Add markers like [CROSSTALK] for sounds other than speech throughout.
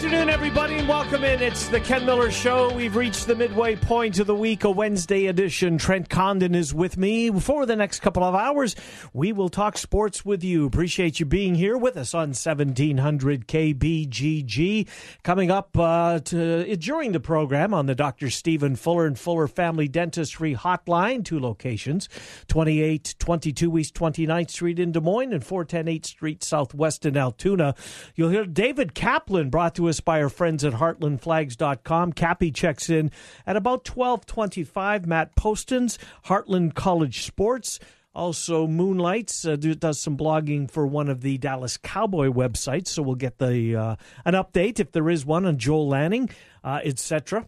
Afternoon, everybody, and welcome in. It's the Ken Miller Show. We've reached the midway point of the week, a Wednesday edition. Trent Condon is with me. For the next couple of hours, we will talk sports with you. Appreciate you being here with us on 1700 KBGG. Coming up uh, to, during the program on the Dr. Stephen Fuller and Fuller Family Dentistry Hotline, two locations 2822 East 29th Street in Des Moines and 410 8th Street Southwest in Altoona. You'll hear David Kaplan brought to us by our friends at heartlandflags.com. Cappy checks in at about 1225. Matt Postins, Heartland College Sports. Also, Moonlights uh, does some blogging for one of the Dallas Cowboy websites, so we'll get the uh, an update if there is one on Joel Lanning, uh, etc.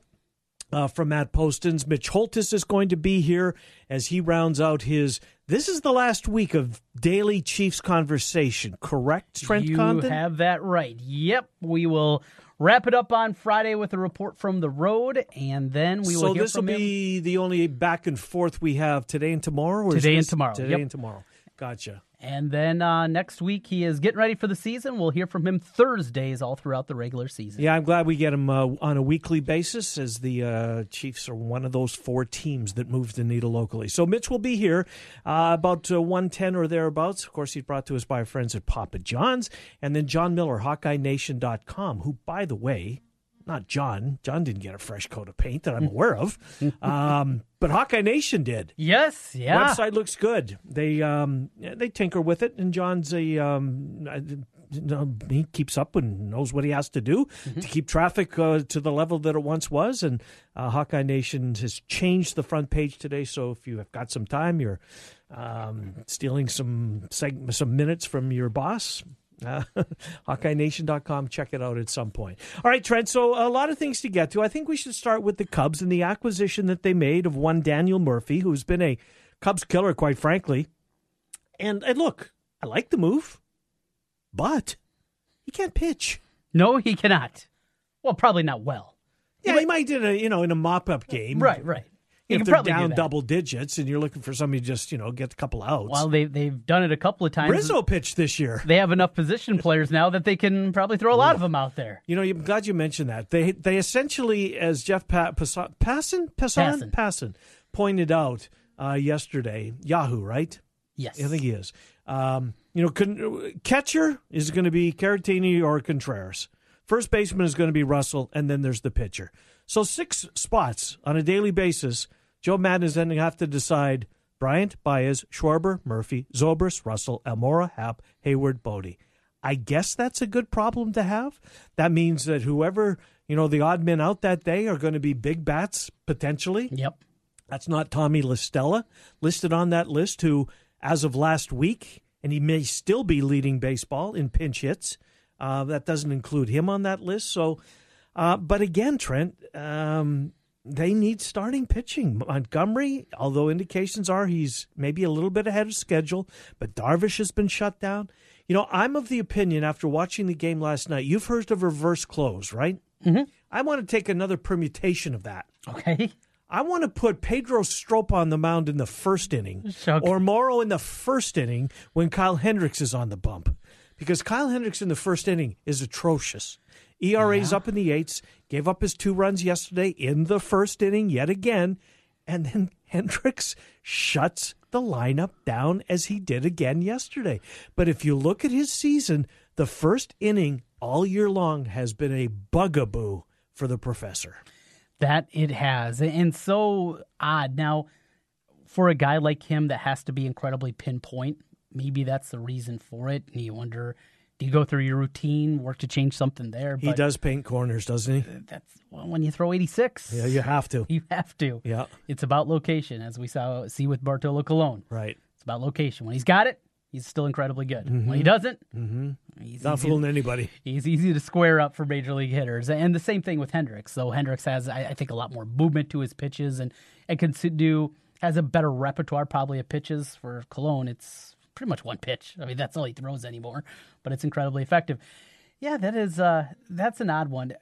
Uh, from Matt Postins. Mitch Holthus is going to be here as he rounds out his. This is the last week of daily Chiefs conversation, correct, Trent you Condon? have that right. Yep, we will wrap it up on Friday with a report from the road, and then we will so this will him. be the only back and forth we have today and tomorrow. Or Today and tomorrow, Today yep. and tomorrow. Gotcha. And then uh, next week he is getting ready for the season. We'll hear from him Thursdays all throughout the regular season. Yeah, I'm glad we get him uh, on a weekly basis, as the uh, Chiefs are one of those four teams that moves the needle locally. So Mitch will be here uh, about uh, 110 or thereabouts. Of course, he's brought to us by our friends at Papa John's, and then John Miller, HawkeyeNation.com, who, by the way, not John. John didn't get a fresh coat of paint that I'm aware of, [LAUGHS] um, but Hawkeye Nation did. Yes, yeah. Website looks good. They um, they tinker with it, and John's a um, I- you he keeps up and knows what he has to do to keep traffic uh, to the level that it once was. And uh, Hawkeye Nation has changed the front page today, so if you have got some time, you're um, stealing some seg- some minutes from your boss. [LAUGHS] Uh, HawkeyeNation.com. Check it out at some point. All right, Trent. So, a lot of things to get to. I think we should start with the Cubs and the acquisition that they made of one Daniel Murphy, who's been a Cubs killer, quite frankly. And, and look, I like the move, but he can't pitch. No, he cannot. Well, probably not well. Yeah, he might in a you know in a mop up game, Right, right. He If they're probably do down double digits and you're looking for somebody to just you know get a couple outs. Well, they they've done it a couple of times. Rizzo pitched this year. They have enough position players now that they can probably throw a lot of them out there. You know, I'm glad you mentioned that. They they essentially, as Jeff pa- Passan, Passan. Passan pointed out uh, yesterday, Yahoo, right? Yes. I think he is. Um, you know, con- catcher is going to be Caratini or Contreras. First baseman is going to be Russell, and then there's the pitcher. So six spots on a daily basis. Joe Maddon is then going to have to decide Bryant, Baez, Schwarber, Murphy, Zobrist, Russell, Almora, Happ, Heyward, Bote. I guess that's a good problem to have. That means that whoever, you know, the odd men out that day are going to be big bats potentially. Yep. That's not Tommy La Stella listed on that list, who, as of last week, and he may still be leading baseball in pinch hits. Uh, that doesn't include him on that list. So, uh, but again, Trent, um, they need starting pitching. Montgomery, although indications are he's maybe a little bit ahead of schedule, but Darvish has been shut down. You know, I'm of the opinion after watching the game last night, you've heard of reverse close, right? Mm-hmm. I want to take another permutation of that. Okay. I want to put Pedro Strop on the mound in the first inning, Okay. or Morrow in the first inning when Kyle Hendricks is on the bump, because Kyle Hendricks in the first inning is atrocious. ERA's up in the eights. Gave up his two runs yesterday in the first inning yet again, and then [LAUGHS] Hendricks shuts the lineup down as he did again yesterday. But if you look at his season, the first inning all year long has been a bugaboo for the professor. That it has. And so odd. Now, for a guy like him that has to be incredibly pinpoint, maybe that's the reason for it. And you wonder, you go through your routine, work to change something there? He does paint corners, doesn't he? That's well, when you throw 86. Yeah, you have to. [LAUGHS] You have to. Yeah. It's about location, as we saw see with Bartolo Colon. Right. It's about location. When he's got it, he's still incredibly good. When mm-hmm. he doesn't, mm-hmm. he's Not easy, fooling anybody. [LAUGHS] he's easy to square up for major league hitters. And the same thing with Hendricks. So Hendricks has, I, I think, a lot more movement to his pitches and and can do has a better repertoire probably of pitches. For Colon, it's pretty much one pitch. I mean, that's all he throws anymore, but it's incredibly effective. Yeah, that is uh that's an odd one.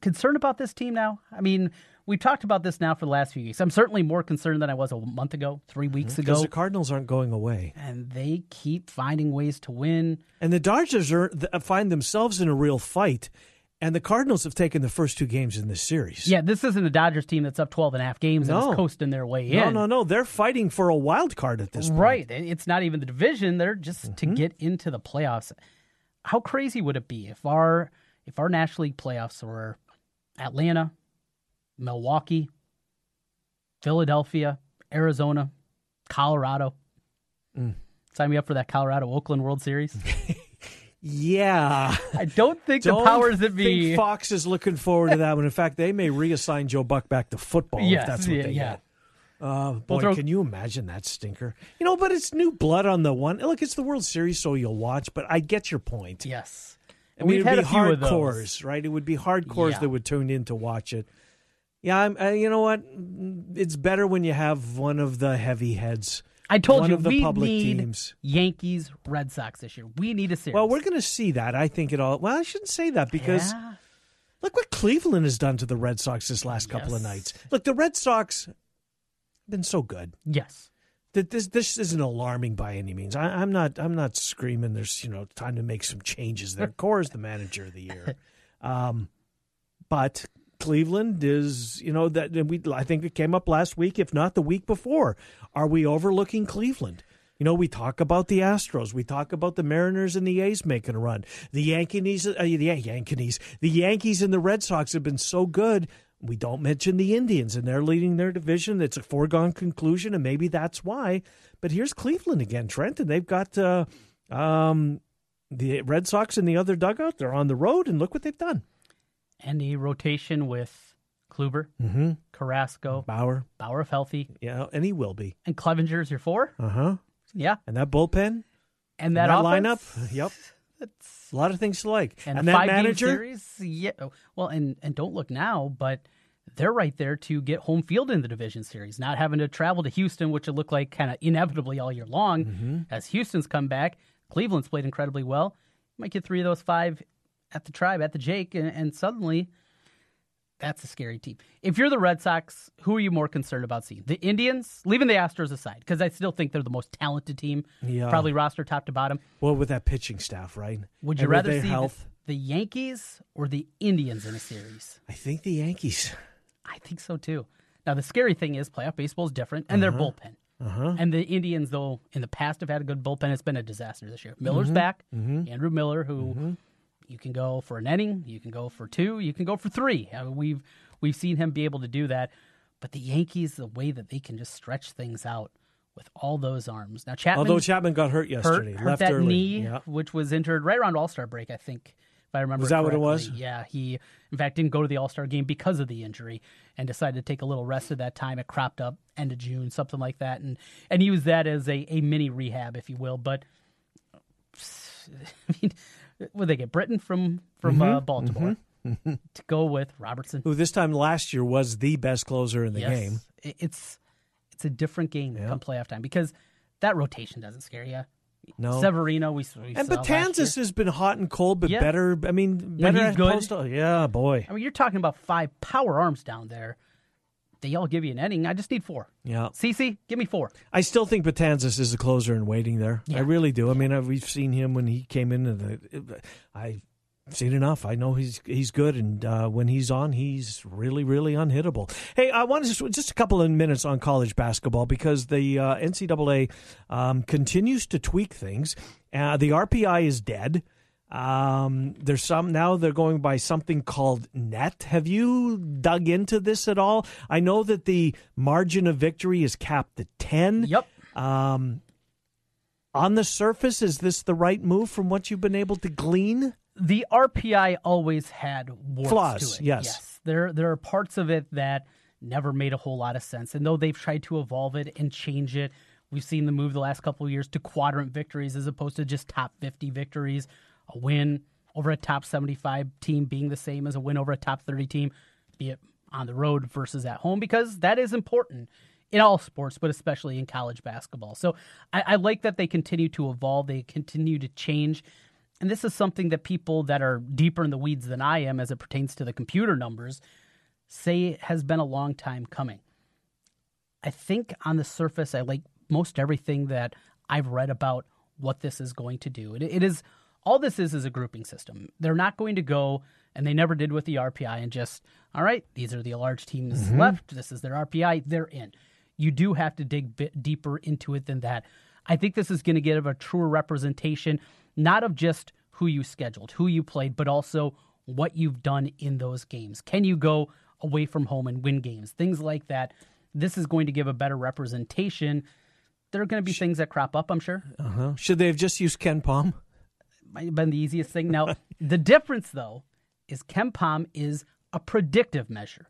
concerned about this team now? I mean, we've talked about this now for the last few weeks. I'm certainly more concerned than I was a month ago, three weeks Because ago. the Cardinals aren't going away. and they keep finding ways to win. And the Dodgers are find themselves in a real fight. And the Cardinals have taken the first two games in this series. Yeah, this isn't a Dodgers team that's up 12 and a half games and No. is coasting their way in. no, no. No. They're fighting for a wild card at this point. Right. It's not even the division. They're just Mm-hmm. to get into the playoffs. How crazy would it be if our if our National League playoffs were Atlanta, Milwaukee, Philadelphia, Arizona, Colorado? Mm. Sign me up for that Colorado Oakland World Series. [LAUGHS] Yeah. I don't think Don't the powers that be. think Fox is looking forward to that one. In fact, they may reassign Joe Buck back to football Yes, if that's what yeah, they yeah. get. Uh, boy, throw- can you imagine that stinker? You know, but it's new blood on the one. Look, it's the World Series, so you'll watch. But I get your point. yes. I mean, We've it'd had be a few of those. hardcores, right? It would be hardcores Yeah. that would tune in to watch it. Yeah, I'm, uh, you know what? It's better when you have one of the heavy heads. I told one you of the we public need teams. Yankees Red Sox this year. We need a series. Well, we're going to see that. I think it all. Well, I shouldn't say that because Yeah. look what Cleveland has done to the Red Sox this last couple of nights. Look, the Red Sox have been so good yes. that this this isn't alarming by any means. I, I'm not I'm not screaming. There's you know time to make some changes there. [LAUGHS] Cora is the manager of the year, um, but Cleveland is you know that we I think it came up last week, if not the week before. Are we overlooking Cleveland? You know, we talk about the Astros, we talk about the Mariners and the A's making a run. The Yankees, uh, the Yankees, the Yankees and the Red Sox have been so good. We don't mention the Indians, and they're leading their division. It's a foregone conclusion, and maybe that's why. But here's Cleveland again, Trent, and they've got uh, um, the Red Sox in the other dugout. They're on the road, and look what they've done. And a rotation with Kluber, Mm-hmm. Carrasco, Bauer, Bauer if healthy, yeah, and he will be. and Clevinger's your four. Uh huh. Yeah. And that bullpen, And that, that offense, lineup, yep. [LAUGHS] That's, a lot of things to like. and, And, that manager, series. Yeah. Well, and and don't look now, but they're right there to get home field in the division series, not having to travel to Houston, which it looked like kind of inevitably all year long. Mm-hmm. As Houston's come back, Cleveland's played incredibly well. Might get three of those five at the Tribe, at the Jake, and, and suddenly that's a scary team. If you're the Red Sox, who are you more concerned about seeing? The Indians, leaving the Astros aside, because I still think they're the most talented team, Yeah. probably roster top to bottom. well, with that pitching staff, right? Would you And rather see the, the Yankees or the Indians in a series? I think the Yankees. I think so too. Now the scary thing is playoff baseball is different, and their bullpen. Uh-huh. And the Indians, though, in the past have had a good bullpen. It's been a disaster this year. Miller's Mm-hmm. back. Andrew Miller, who you can go for an inning, you can go for two, you can go for three. I mean, we've we've seen him be able to do that. But the Yankees, the way that they can just stretch things out with all those arms. Now Chapman Although Chapman got hurt hurt, yesterday, hurt left that early. knee, Yeah. which was injured right around All Star break, I think. If I remember, Was that what it was? Yeah, he in fact didn't go to the All Star game because of the injury, and decided to take a little rest at that time. It cropped up end of June, something like that, and and use that as a, a mini rehab, if you will. But [LAUGHS] I mean, would they get Britton from from Mm-hmm. uh, Baltimore [LAUGHS] to go with Robertson? Who this time last year was the best closer in the Yes. game. It's it's a different game come playoff time because that rotation doesn't scare you. No. Severino, we, we and saw last year. Betances has been hot and cold, but Yeah. better. I mean, When better he's good. post. Yeah, boy. I mean, you're talking about five power arms down there. They all give you an inning. I just need four. Yeah. CC, give me four. I still think Betances is the closer in waiting there. I really do. I mean, uh, we've seen him when he came in. And I've seen enough. I know he's he's good, and uh, when he's on, he's really really unhittable. Hey, I want to just just a couple of minutes on college basketball because the uh, NCAA um, continues to tweak things. Uh, the RPI is dead. Um, there's some now they're going by something called net. Have you dug into this at all? I know that the margin of victory is capped at 10. Yep. Um, on the surface, is this the right move from what you've been able to glean? The RPI always had warts Flaws, to it. yes. There there are parts of it that never made a whole lot of sense. And though they've tried to evolve it and change it, we've seen the move the last couple of years to quadrant victories as opposed to just top 50 victories. A win over a top 75 team being the same as a win over a top 30 team, be it on the road versus at home, because that is important in all sports, but especially in college basketball. So I, I like that they continue to evolve, they continue to change. and this is something that people that are deeper in the weeds than I am as it pertains to the computer numbers say has been a long time coming. I think on the surface, I like most everything that I've read about what this is going to do. It, it is all this is is a grouping system. They're not going to go, and they never did with the RPI, and just all right, these are the large teams mm-hmm. left. This is their RPI. They're in. You do have to dig bit deeper into it than that. I think this is going to give a truer representation, not of just who you scheduled, who you played, but also what you've done in those games. Can you go away from home and win games? Things like that. This is going to give a better representation. There are going to be things that crop up, I'm sure. Uh-huh. Should they have just used KenPom? Might have been the easiest thing. Now, [LAUGHS] the difference, though, is KenPom is a predictive measure.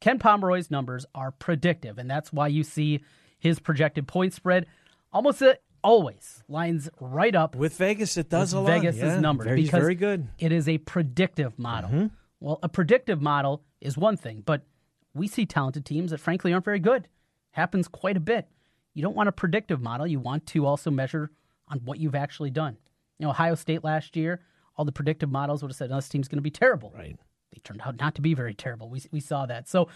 Ken Pomeroy's numbers are predictive, and that's why you see his projected point spread almost uh, always lines right up with Vegas. It does a lot. Vegas's yeah, numbers very, because very good. It is a predictive model. Mm-hmm. Well, a predictive model is one thing, but we see talented teams that frankly aren't very good. Happens quite a bit. You don't want a predictive model. You want to also measure on what you've actually done. You know, Ohio State last year, all the predictive models would have said, oh, this team's going to be terrible. Right. They turned out not to be very terrible. We, we saw that. So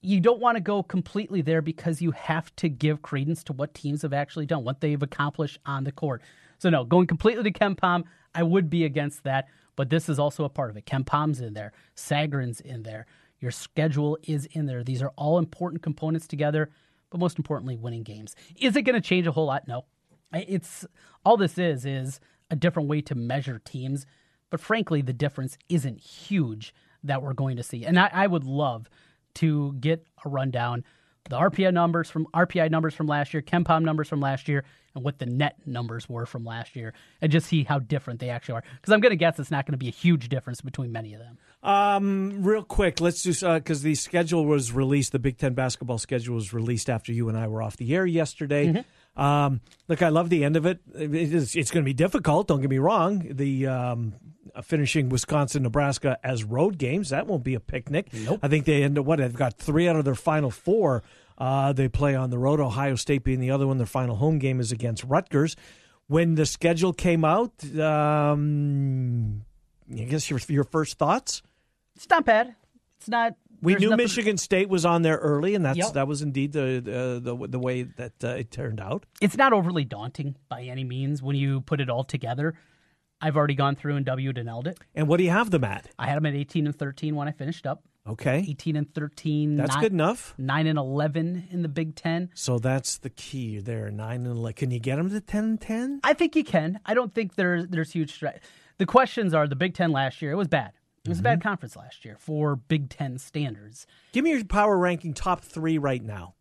you don't want to go completely there because you have to give credence to what teams have actually done, what they've accomplished on the court. So no, going completely to KenPom, I would be against that, but this is also a part of it. KenPom's in there, Sagarin's in there, your schedule is in there. These are all important components together, but most importantly, winning games. Is it going to change a whole lot? No. It's all this is is a different way to measure teams, but frankly, the difference isn't huge that we're going to see. And I, I would love to get a rundown the RPI numbers from RPI numbers from last year, KenPom numbers from last year, and what the net numbers were from last year, and just see how different they actually are. Because I'm going to guess it's not going to be a huge difference between many of them. Um, real quick, let's just because uh, the schedule was released, the Big Ten basketball schedule was released after you and I were off the air yesterday. Mm-hmm. Um, look, I love the end of it. it is, it's going to be difficult. Don't get me wrong. The um, uh, finishing Wisconsin, Nebraska as road games. That won't be a picnic. Nope. I think they end up what they've got three out of their final four. Uh, they play on the road. Ohio State being the other one. Their final home game is against Rutgers. When the schedule came out, um, I guess your your first thoughts. It's not bad. It's not. We knew nothing... Michigan State was on there early, and that's yep. that was indeed the the the, way that uh, it turned out. It's not overly daunting by any means when you put it all together. I've already gone through and W and L'd it. And what do you have them at? I had them at 18 and 13 when I finished up. Okay. 18 and 13. That's nine, good enough. 9 and 11 in the Big 10. So that's the key there. 9 and 11. Can you get them to 10 and 10? I think you can. I don't think there's there's huge. The questions are the Big 10 last year, it was bad. It was mm-hmm. a bad mm-hmm. conference last year for Big 10 standards. Give me your power ranking top 3 right now.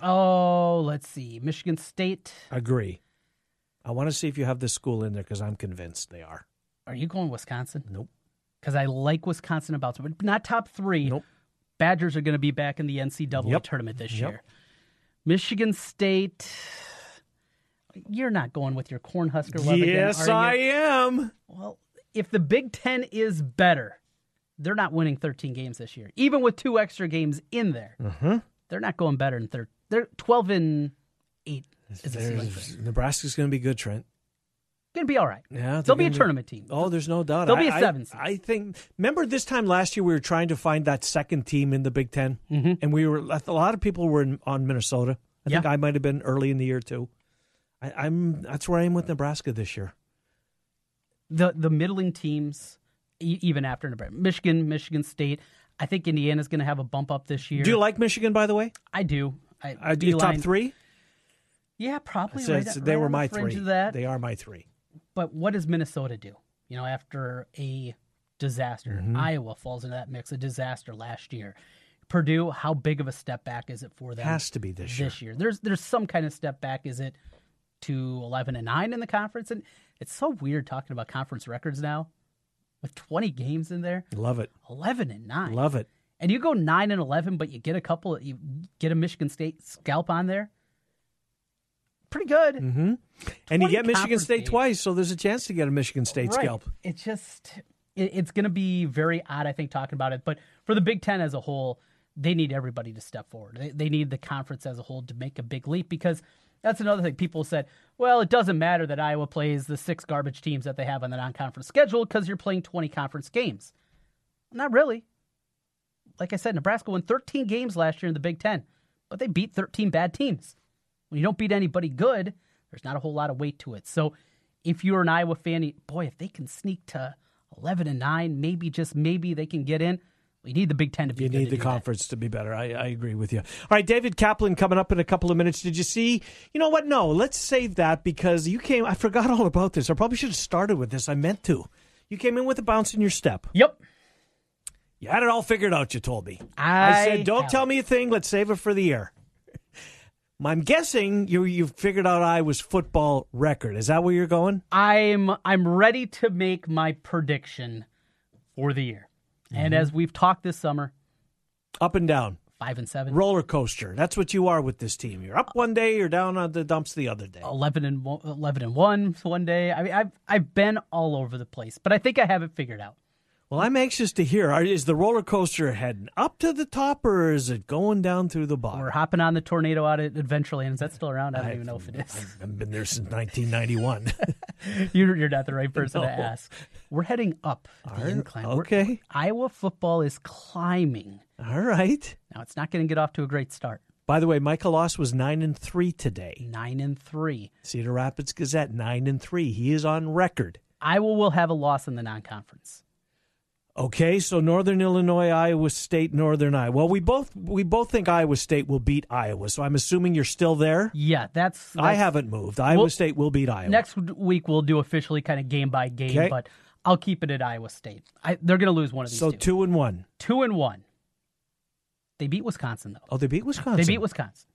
Oh, let's see. Michigan State. Agree. I want to see if you have this school in there because I'm convinced they are. Are you going Wisconsin? Nope. Because I like Wisconsin about to, but not top three. Nope. Badgers are going to be back in the NCAA yep. tournament this yep. year. Michigan State. You're not going with your Cornhusker love yes, again, I am. Well, if the Big Ten is better, they're not winning 13 games this year, even with two extra games in there. Mm-hmm. They're not going better than third. They're 12 and eight. Nebraska's going to be good, Trent going to be all right. Yeah, they'll be a tournament team. Oh, there's no doubt. They'll I, be a seven. I, I, think. Remember this time last year we were trying to find that second team in the Big 10 mm-hmm. and we were a lot of people were in, on Minnesota. I yeah. think I might have been early in the year too. I, am that's where I am with Nebraska this year. The the middling teams, even after Nebraska, Michigan, Michigan State. I think Indiana's going to have a bump up this year. Do you like Michigan, by the way? I do. I, uh, do you top three? Yeah, probably. So right, they right were my the three. They are my three. But what does Minnesota do? You know, after a disaster, mm-hmm. Iowa falls into that mix, a disaster last year. Purdue, how big of a step back is it for them? Has to be this year. This year, there's there's some kind of step back. Is it to eleven and nine in the conference? And it's so weird talking about conference records now, with twenty games in there. Love it. Eleven and nine. Love it. And you go nine and eleven, but you get a couple. You get a Michigan State scalp on there pretty good. Mm-hmm. And you get Michigan State games. twice, so there's a chance to get a Michigan State right. scalp. It's just, it, it's going to be very odd, I think, talking about it. But for the Big Ten as a whole, they need everybody to step forward. They, they need the conference as a whole to make a big leap because That's another thing. People said, well, it doesn't matter that Iowa plays the six garbage teams that they have on the non conference schedule because you're playing 20 conference games. Not really. Like I said, Nebraska won 13 games last year in the Big Ten, but they beat 13 bad teams. When you don't beat anybody good, there's not a whole lot of weight to it. So if you're an Iowa fan, boy, if they can sneak to 11 and 9, maybe just maybe they can get in. We need the Big Ten to be. You need the conference that. to be better. I, I, agree with you. All right, David Kaplan coming up in a couple of minutes. Did you see? You know what? No, let's save that because you came. I forgot all about this. I probably should have started with this. I meant to. You came in with a bounce in your step. Yep. You had it all figured out. You told me. I, I said, "Don't tell me a thing. Let's save it for the year." [LAUGHS] I'm guessing you you've figured out Iowa's football record. Is that where you're going? I'm I'm ready to make my prediction for the year. Mm-hmm. And as we've talked this summer, up and down, five and seven, roller coaster. That's what you are with this team. You're up one day, you're down on the dumps the other day. Eleven and one, eleven and one one day. I mean, I've I've been all over the place, but I think I have it figured out. Well, I'm anxious to hear. Is the roller coaster heading up to the top, or is it going down through the bottom? We're hopping on the tornado out at Adventureland. Is that still around? I don't I've, even know if it is. I haven't been there since 1991. [LAUGHS] [LAUGHS] you're, you're not the right person no. to ask. We're heading up the incline. Okay. We're, Iowa football is climbing. All right. Now it's not going to get off to a great start. By the way, Mike Hlas was nine and three today. Nine and three. Cedar Rapids Gazette nine and three. He is on record. Iowa will have a loss in the non-conference. Okay, so Northern Illinois, Iowa State, Northern Iowa. Well, we both we both think Iowa State will beat Iowa. So I'm assuming you're still there. Yeah, that's. that's I haven't moved. Iowa we'll, State will beat Iowa. Next week we'll do officially kind of game by game, okay. but I'll keep it at Iowa State. I, they're going to lose one of these. So two. two and one. Two and one. They beat Wisconsin though. Oh, they beat Wisconsin. They beat Wisconsin.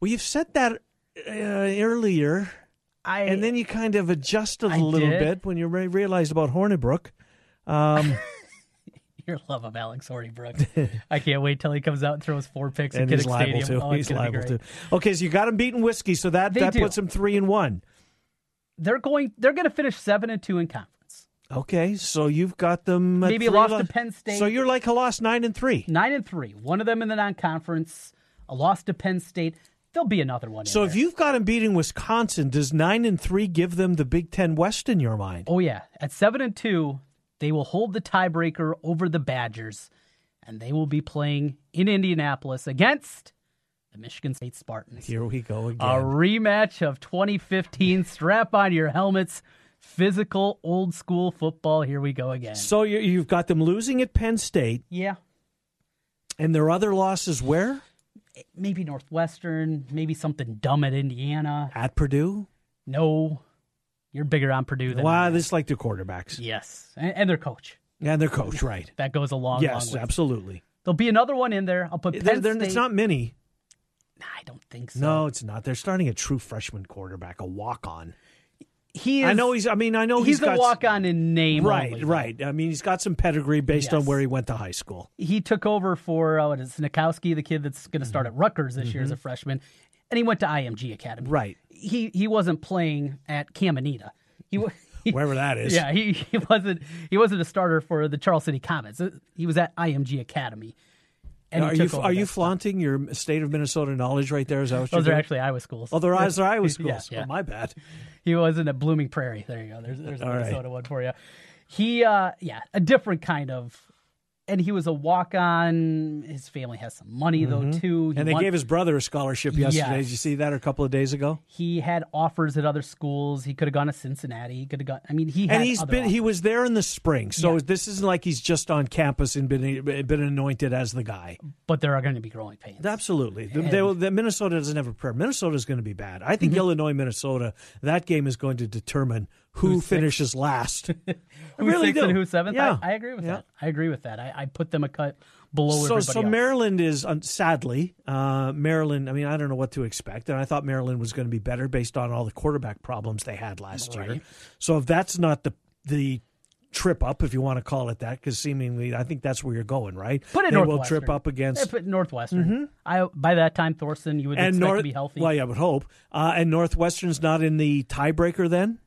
Well, you've said that uh, earlier. I, and then you kind of adjusted a I little did. bit when you realized about Hornibrook. Um, [LAUGHS] Your love of Alex Hornibrook. I can't wait till he comes out and throws four picks and at Kinnick Stadium. To. Oh, he's liable to. Okay, so you got him beating whiskey, so that they that do. puts him three and one. They're going. They're going to finish seven and two in conference. Okay, so you've got them maybe lost lo- to Penn State. So you're like a lost nine and three. Nine and three. One of them in the non-conference. A loss to Penn State. There'll be another one. So if there. you've got them beating Wisconsin, does nine and three give them the Big Ten West in your mind? Oh yeah, at seven and two, they will hold the tiebreaker over the Badgers, and they will be playing in Indianapolis against the Michigan State Spartans. Here we go again. A rematch of 2015. [LAUGHS] Strap on your helmets. Physical, old school football. Here we go again. So you, have got them losing at Penn State. Yeah. And their other losses where? Maybe Northwestern, maybe something dumb at Indiana. At Purdue? No. You're bigger on Purdue than Wow, this is like their quarterbacks. Yes, and, and their coach. And their coach, right? That goes a long, yes, long absolutely. There'll be another one in there. I'll put Penn State. It's not many. I don't think so. No, it's not. They're starting a true freshman quarterback, a walk on. He is, I know he's. I mean, I know he's, he's a walk on in name. Right, only, right. I mean, he's got some pedigree based yes. on where he went to high school. He took over for uh, what is Nikowski, the kid that's going to start at Rutgers this mm-hmm. year as a mm-hmm. freshman, and he went to IMG Academy. Right. He he wasn't playing at Caminita. He, [LAUGHS] he wherever that is. Yeah, he, he wasn't he wasn't a starter for the Charles City Comets. He was at IMG Academy. And are you are you flaunting your state of Minnesota knowledge right there? Is that what Those are doing? actually Iowa schools. Oh, they're, they're Iowa [LAUGHS] schools. yeah, yeah. Oh, my bad. He wasn't at Blooming Prairie. There you go. There's there's a Minnesota right. one for you. He uh yeah, a different kind of and he was a walk on. His family has some money mm-hmm. though too. He and they won- gave his brother a scholarship yesterday. Yes. Did you see that a couple of days ago? He had offers at other schools. He could have gone to Cincinnati. He could have gone. I mean, he and he's been offers. he was there in the spring, so yeah. this isn't like he's just on campus and been been anointed as the guy. But there are going to be growing pains. Absolutely, and, they, they, Minnesota doesn't have a prayer. Minnesota is going to be bad. I think mm-hmm. Illinois Minnesota that game is going to determine who who's finishes sixth? last. [LAUGHS] who's really sixth do. and who's seventh? Yeah. I, I agree with yeah. that. I agree with that. I, I, put them a cut below so, everybody So else. Maryland is sadly uh, Maryland. I mean, I don't know what to expect, and I thought Maryland was going to be better based on all the quarterback problems they had last right. year. So if that's not the the trip up, if you want to call it that, because seemingly I think that's where you're going, right? Put it they will trip up against yeah, put Northwestern. Mm-hmm. I by that time Thorson, you would and expect North, to be healthy. Well, yeah, I would hope. Uh, and Northwestern's not in the tiebreaker then.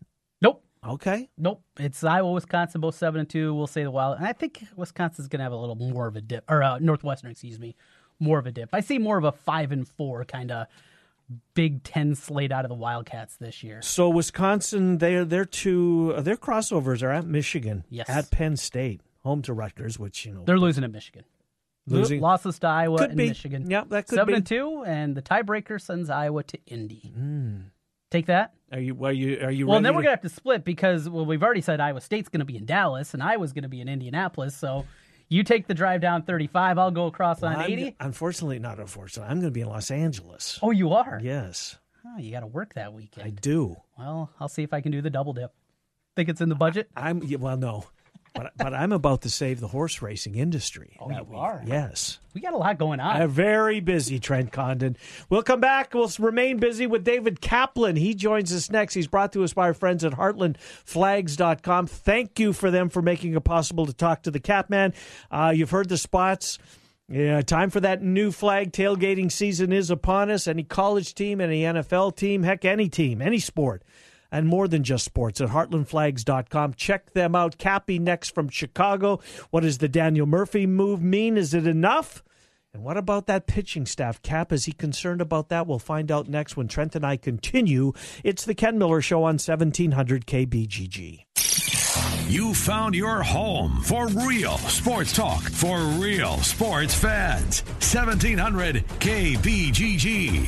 Okay. Nope. It's Iowa, Wisconsin, both seven and two. We'll say the Wild, and I think Wisconsin's going to have a little more of a dip, or uh, Northwestern, excuse me, more of a dip. I see more of a five and four kind of Big Ten slate out of the Wildcats this year. So Wisconsin, they're they're two their crossovers are at Michigan, Yes. at Penn State, home to Rutgers, which you know They're losing at Michigan. Losing- losses to Iowa Could and be. Michigan. Yep, that could Seven be. and two, and the tiebreaker sends Iowa to Indy. Mm. Take that. Are you are you are you Well, then we're to- gonna have to split because well, we've already said Iowa State's gonna be in Dallas and Iowa's gonna be in Indianapolis. So you take the drive down 35. I'll go across on I'm- 80. Unfortunately, not unfortunately. I'm going to be in Los Angeles. Oh, you are. Yes, Oh, you got to work that weekend. I do. Well, I'll see if I can do the double dip. Think it's in the budget? I'm well, no, but but I'm about to save the horse racing industry. Oh, you week. are? Yes. We got a lot going on. Uh, very busy, Trent Condon. We'll come back. We'll remain busy with David Kaplan. He joins us next. He's brought to us by our friends at heartlandflags.com. Thank you for them for making it possible to talk to the Capman. Uh, you've heard the spots. Yeah, time for that new flag tailgating season is upon us. Any college team, any NFL team, heck, any team, any sport, and more than just sports at heartlandflags.com. Check them out. Cappy next from Chicago. What does the Daniel Murphy move mean? Is it enough? And what about that pitching staff? Cap, is he concerned about that? We'll find out next when Trent and I continue. It's the Ken Miller Show on 1700 KBGG. You found your home for real sports talk for real sports fans. 1700 KBGG.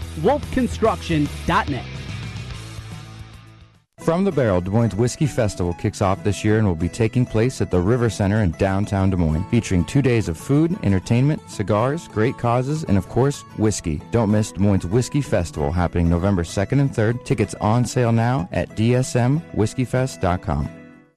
wolfconstruction.net. From the Barrel, Des Moines Whiskey Festival kicks off this year and will be taking place at the River Center in downtown Des Moines, featuring two days of food, entertainment, cigars, great causes, and of course, whiskey. Don't miss Des Moines Whiskey Festival happening November 2nd and 3rd. Tickets on sale now at dsmwhiskeyfest.com.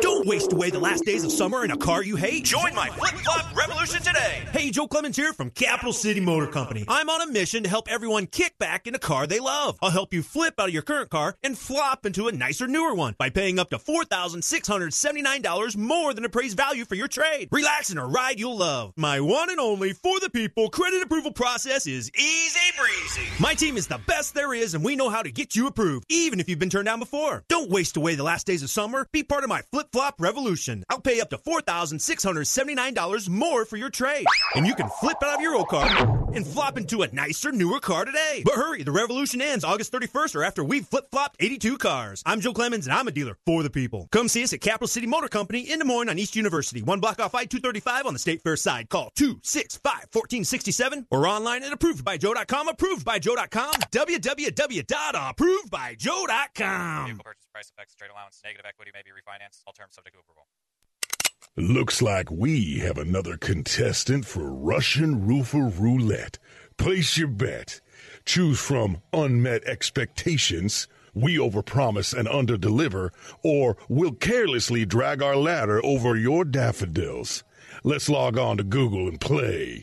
Don't waste away the last days of summer in a car you hate. Join my flip flop revolution today. Hey, Joe Clemens here from Capital City Motor Company. I'm on a mission to help everyone kick back in a car they love. I'll help you flip out of your current car and flop into a nicer, newer one by paying up to $4,679 more than appraised value for your trade. Relax in a ride you'll love. My one and only for the people credit approval process is easy breezy. My team is the best there is, and we know how to get you approved, even if you've been turned down before. Don't waste away the last days of summer. Be part of my flip flop revolution. I'll pay up to $4,679 more for your trade. And you can flip out of your old car and flop into a nicer, newer car today. But hurry, the revolution ends August 31st or after we've flip flopped 82 cars. I'm Joe Clemens and I'm a dealer for the people. Come see us at Capital City Motor Company in Des Moines on East University, one block off I 235 on the State Fair side. Call 265 1467 or online at approvedbyjoe.com. Approvedbyjoe.com. www.approvedbyjoe.com. Vehicle purchase price effects, trade allowance, negative equity may be refinanced. Terms subject to approval. Looks like we have another contestant for Russian Roofer Roulette. Place your bet. Choose from unmet expectations, we overpromise and underdeliver, or we'll carelessly drag our ladder over your daffodils. Let's log on to Google and play.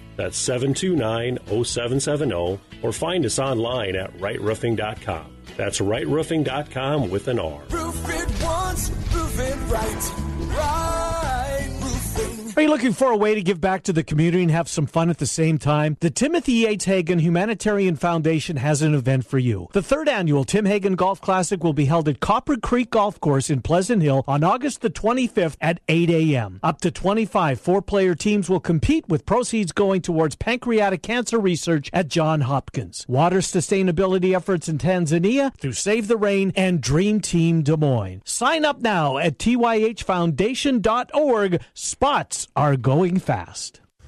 That's 729 0770, or find us online at rightroofing.com. That's rightroofing.com with an R. looking for a way to give back to the community and have some fun at the same time? The Timothy Yates Hagen Humanitarian Foundation has an event for you. The third annual Tim Hagen Golf Classic will be held at Copper Creek Golf Course in Pleasant Hill on August the 25th at 8 a.m. Up to 25 four player teams will compete with proceeds going towards pancreatic cancer research at John Hopkins. Water sustainability efforts in Tanzania through Save the Rain and Dream Team Des Moines. Sign up now at tyhfoundation.org. Spots are going fast.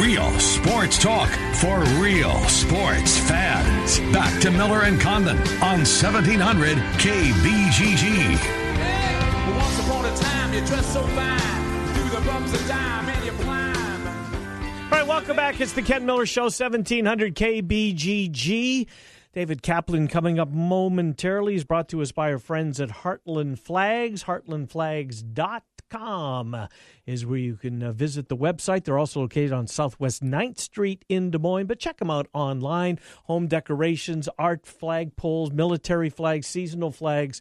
Real sports talk for real sports fans. Back to Miller and Condon on 1700 KBGG. Once upon a time, you dressed so fine. Through the bumps of time, and you climb. All right, welcome back. It's the Ken Miller Show, 1700 KBGG. David Kaplan coming up momentarily. is brought to us by our friends at Heartland Flags. HeartlandFlags.com is where you can uh, visit the website. They're also located on Southwest 9th Street in Des Moines, but check them out online. Home decorations, art flagpoles, military flags, seasonal flags.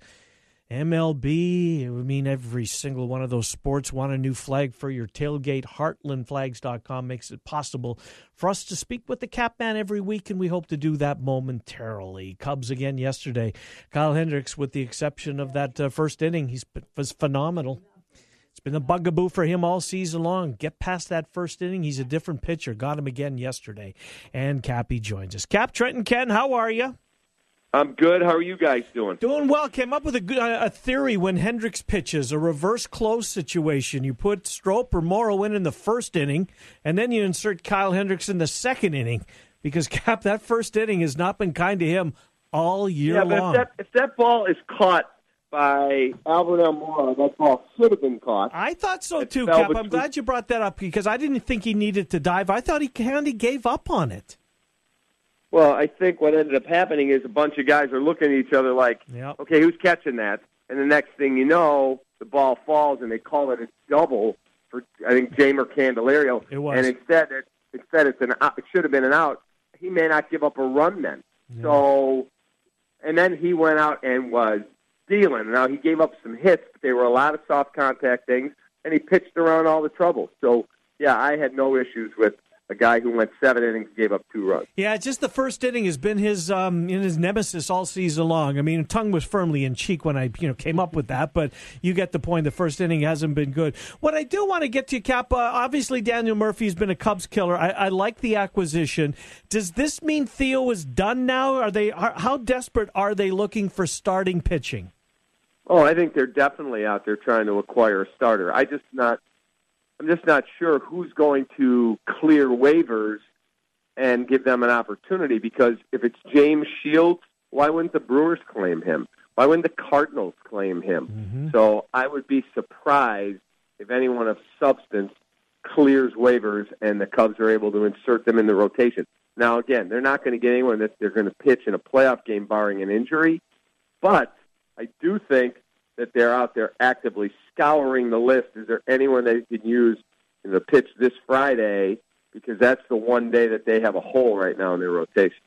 MLB, I mean, every single one of those sports want a new flag for your tailgate. HeartlandFlags.com makes it possible for us to speak with the cap man every week, and we hope to do that momentarily. Cubs again yesterday. Kyle Hendricks, with the exception of that uh, first inning, he was phenomenal. It's been a bugaboo for him all season long. Get past that first inning. He's a different pitcher. Got him again yesterday. And Cappy joins us. Cap Trenton Ken, how are you? I'm good. How are you guys doing? Doing well. Came up with a, good, a theory when Hendricks pitches, a reverse close situation. You put Strop or Morrow in in the first inning, and then you insert Kyle Hendricks in the second inning because [LAUGHS] Cap, that first inning has not been kind to him all year yeah, but long. If that, if that ball is caught by Albert Almora, that ball should have been caught. I thought so It too, Cap. I'm glad you brought that up because I didn't think he needed to dive. I thought he kind of gave up on it. Well, I think what ended up happening is a bunch of guys are looking at each other like, Yep. okay, who's catching that? And the next thing you know, the ball falls, and they call it a double for I think Jeimer Candelario. It was. And instead, it, instead it's an out, it should have been an out. He may not give up a run then. So, and then he went out and was Now he gave up some hits, but they were a lot of soft contact things, and he pitched around all the trouble. So, yeah, I had no issues with a guy who went seven innings, gave up two runs. Yeah, just the first inning has been his um, in his nemesis all season long. I mean, tongue was firmly in cheek when I you know came up with that, but you get the point. The first inning hasn't been good. What I do want to get to, Cap, uh, obviously Daniel Murphy's been a Cubs killer. I, I like the acquisition. Does this mean Theo is done now? Are they? Are, how desperate are they looking for starting pitching? Oh, I think they're definitely out there trying to acquire a starter. I just not I'm just not sure who's going to clear waivers and give them an opportunity because if it's James Shields, why wouldn't the Brewers claim him? Why wouldn't the Cardinals claim him? Mm-hmm. So I would be surprised if anyone of substance clears waivers and the Cubs are able to insert them in the rotation. Now, again, they're not going to get anyone that they're going to pitch in a playoff game barring an injury, but I do think that they're out there actively scouring the list. Is there anyone they can use in the pitch this Friday? Because that's the one day that they have a hole right now in their rotation.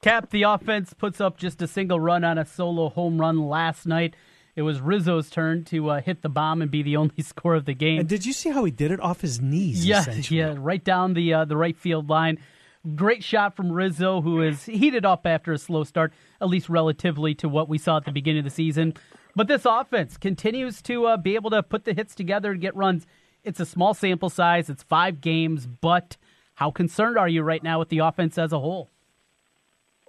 Cap, the offense puts up just a single run on a solo home run last night. it was Rizzo's turn to uh, hit the bomb and be the only [LAUGHS] score of the game. And did you see how he did it off his knees? Yeah, yeah, right down the uh, the right field line. Great shot from Rizzo, who is heated up after a slow start, at least relatively to what we saw at the beginning of the season. But this offense continues to uh, be able to put the hits together and get runs. It's a small sample size. It's five games, but how concerned are you right now with the offense as a whole?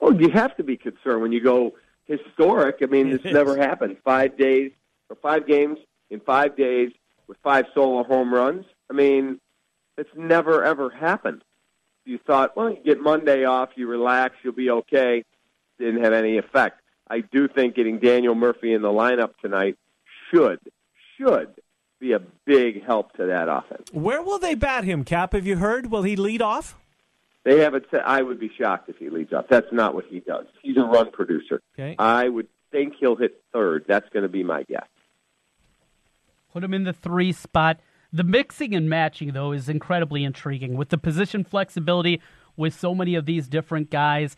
Well, you have to be concerned when you go historic. I mean, [LAUGHS] this never happened. Five days or five games in five days with five solo home runs. I mean, it's never ever happened. You thought, well, you get Monday off, you relax, you'll be okay. Didn't have any effect. I do think getting Daniel Murphy in the lineup tonight should should be a big help to that offense. Where will they bat him, Cap? Have you heard? Will he lead off? They haven't said. I would be shocked if he leads off. That's not what he does. He's a run producer. Okay. I would think he'll hit third. That's going to be my guess. Put him in the three spot. The mixing and matching, though, is incredibly intriguing with the position flexibility with so many of these different guys.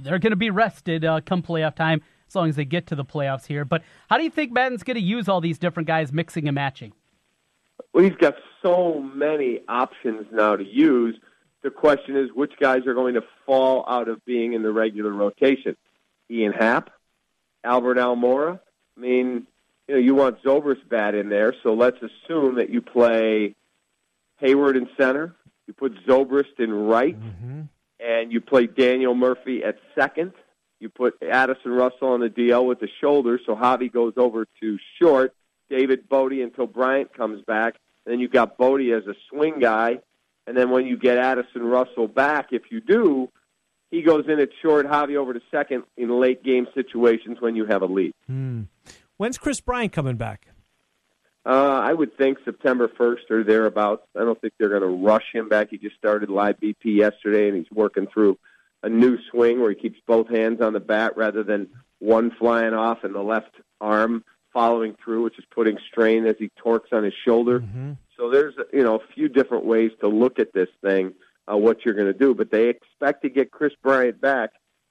They're going to be rested uh, come playoff time as long as they get to the playoffs here. But how do you think Maddon's going to use all these different guys mixing and matching? Well, he's got so many options now to use. The question is, which guys are going to fall out of being in the regular rotation? Ian Happ, Albert Almora. I mean, you know, you want Zobrist bat in there, so let's assume that you play Heyward in center, you put Zobrist in right, and you play Daniel Murphy at second. You put Addison Russell on the DL with the shoulder, so Javi goes over to short. David Bote until Bryant comes back. Then you've got Bote as a swing guy. And then when you get Addison Russell back, if you do, he goes in at short, Javi over to second in late game situations when you have a lead. Hmm. When's Kris Bryant coming back? Uh, I would think September 1st or thereabouts. I don't think they're going to rush him back. He just started live BP yesterday, and he's working through a new swing where he keeps both hands on the bat rather than one flying off and the left arm following through, which is putting strain as he torques on his shoulder. So there's you know a few different ways to look at this thing, uh, what you're going to do. But they expect to get Kris Bryant back,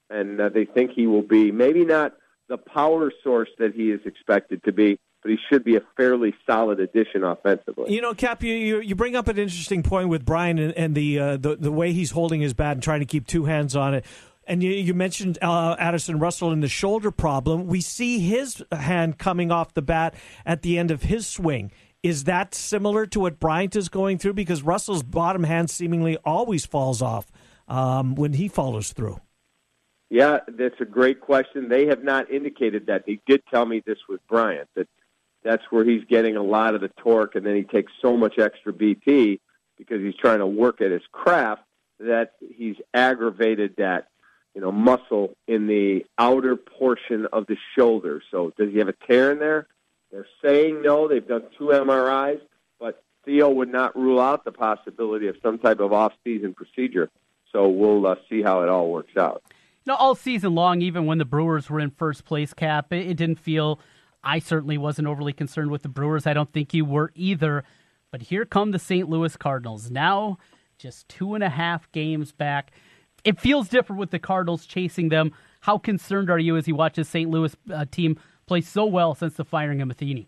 and uh, they think he will be maybe not the power source that he is expected to be, but he should be a fairly solid addition offensively. You know, Cap, you, you, you bring up an interesting point with Bryant and, and the, uh, the the way he's holding his bat and trying to keep two hands on it. And you, you mentioned uh, Addison Russell and the shoulder problem. We see his hand coming off the bat at the end of his swing. Is that similar to what Bryant is going through? Because Russell's bottom hand seemingly always falls off um, when he follows through. Yeah, that's a great question. They have not indicated that. They did tell me this with Bryant that that's where he's getting a lot of the torque, and then he takes so much extra BP because he's trying to work at his craft that he's aggravated that you know muscle in the outer portion of the shoulder. So does he have a tear in there? They're saying no. They've done two MRIs, but Theo would not rule out the possibility of some type of off-season procedure. So we'll uh, see how it all works out. You know, all season long, even when the Brewers were in first place, Cap, it, it didn't feel. I certainly wasn't overly concerned with the Brewers. I don't think you were either. But here come the St. Louis Cardinals. Now, just two and a half games back. It feels different with the Cardinals chasing them. How concerned are you as you watch the St. Louis uh, team play so well since the firing of Matheny?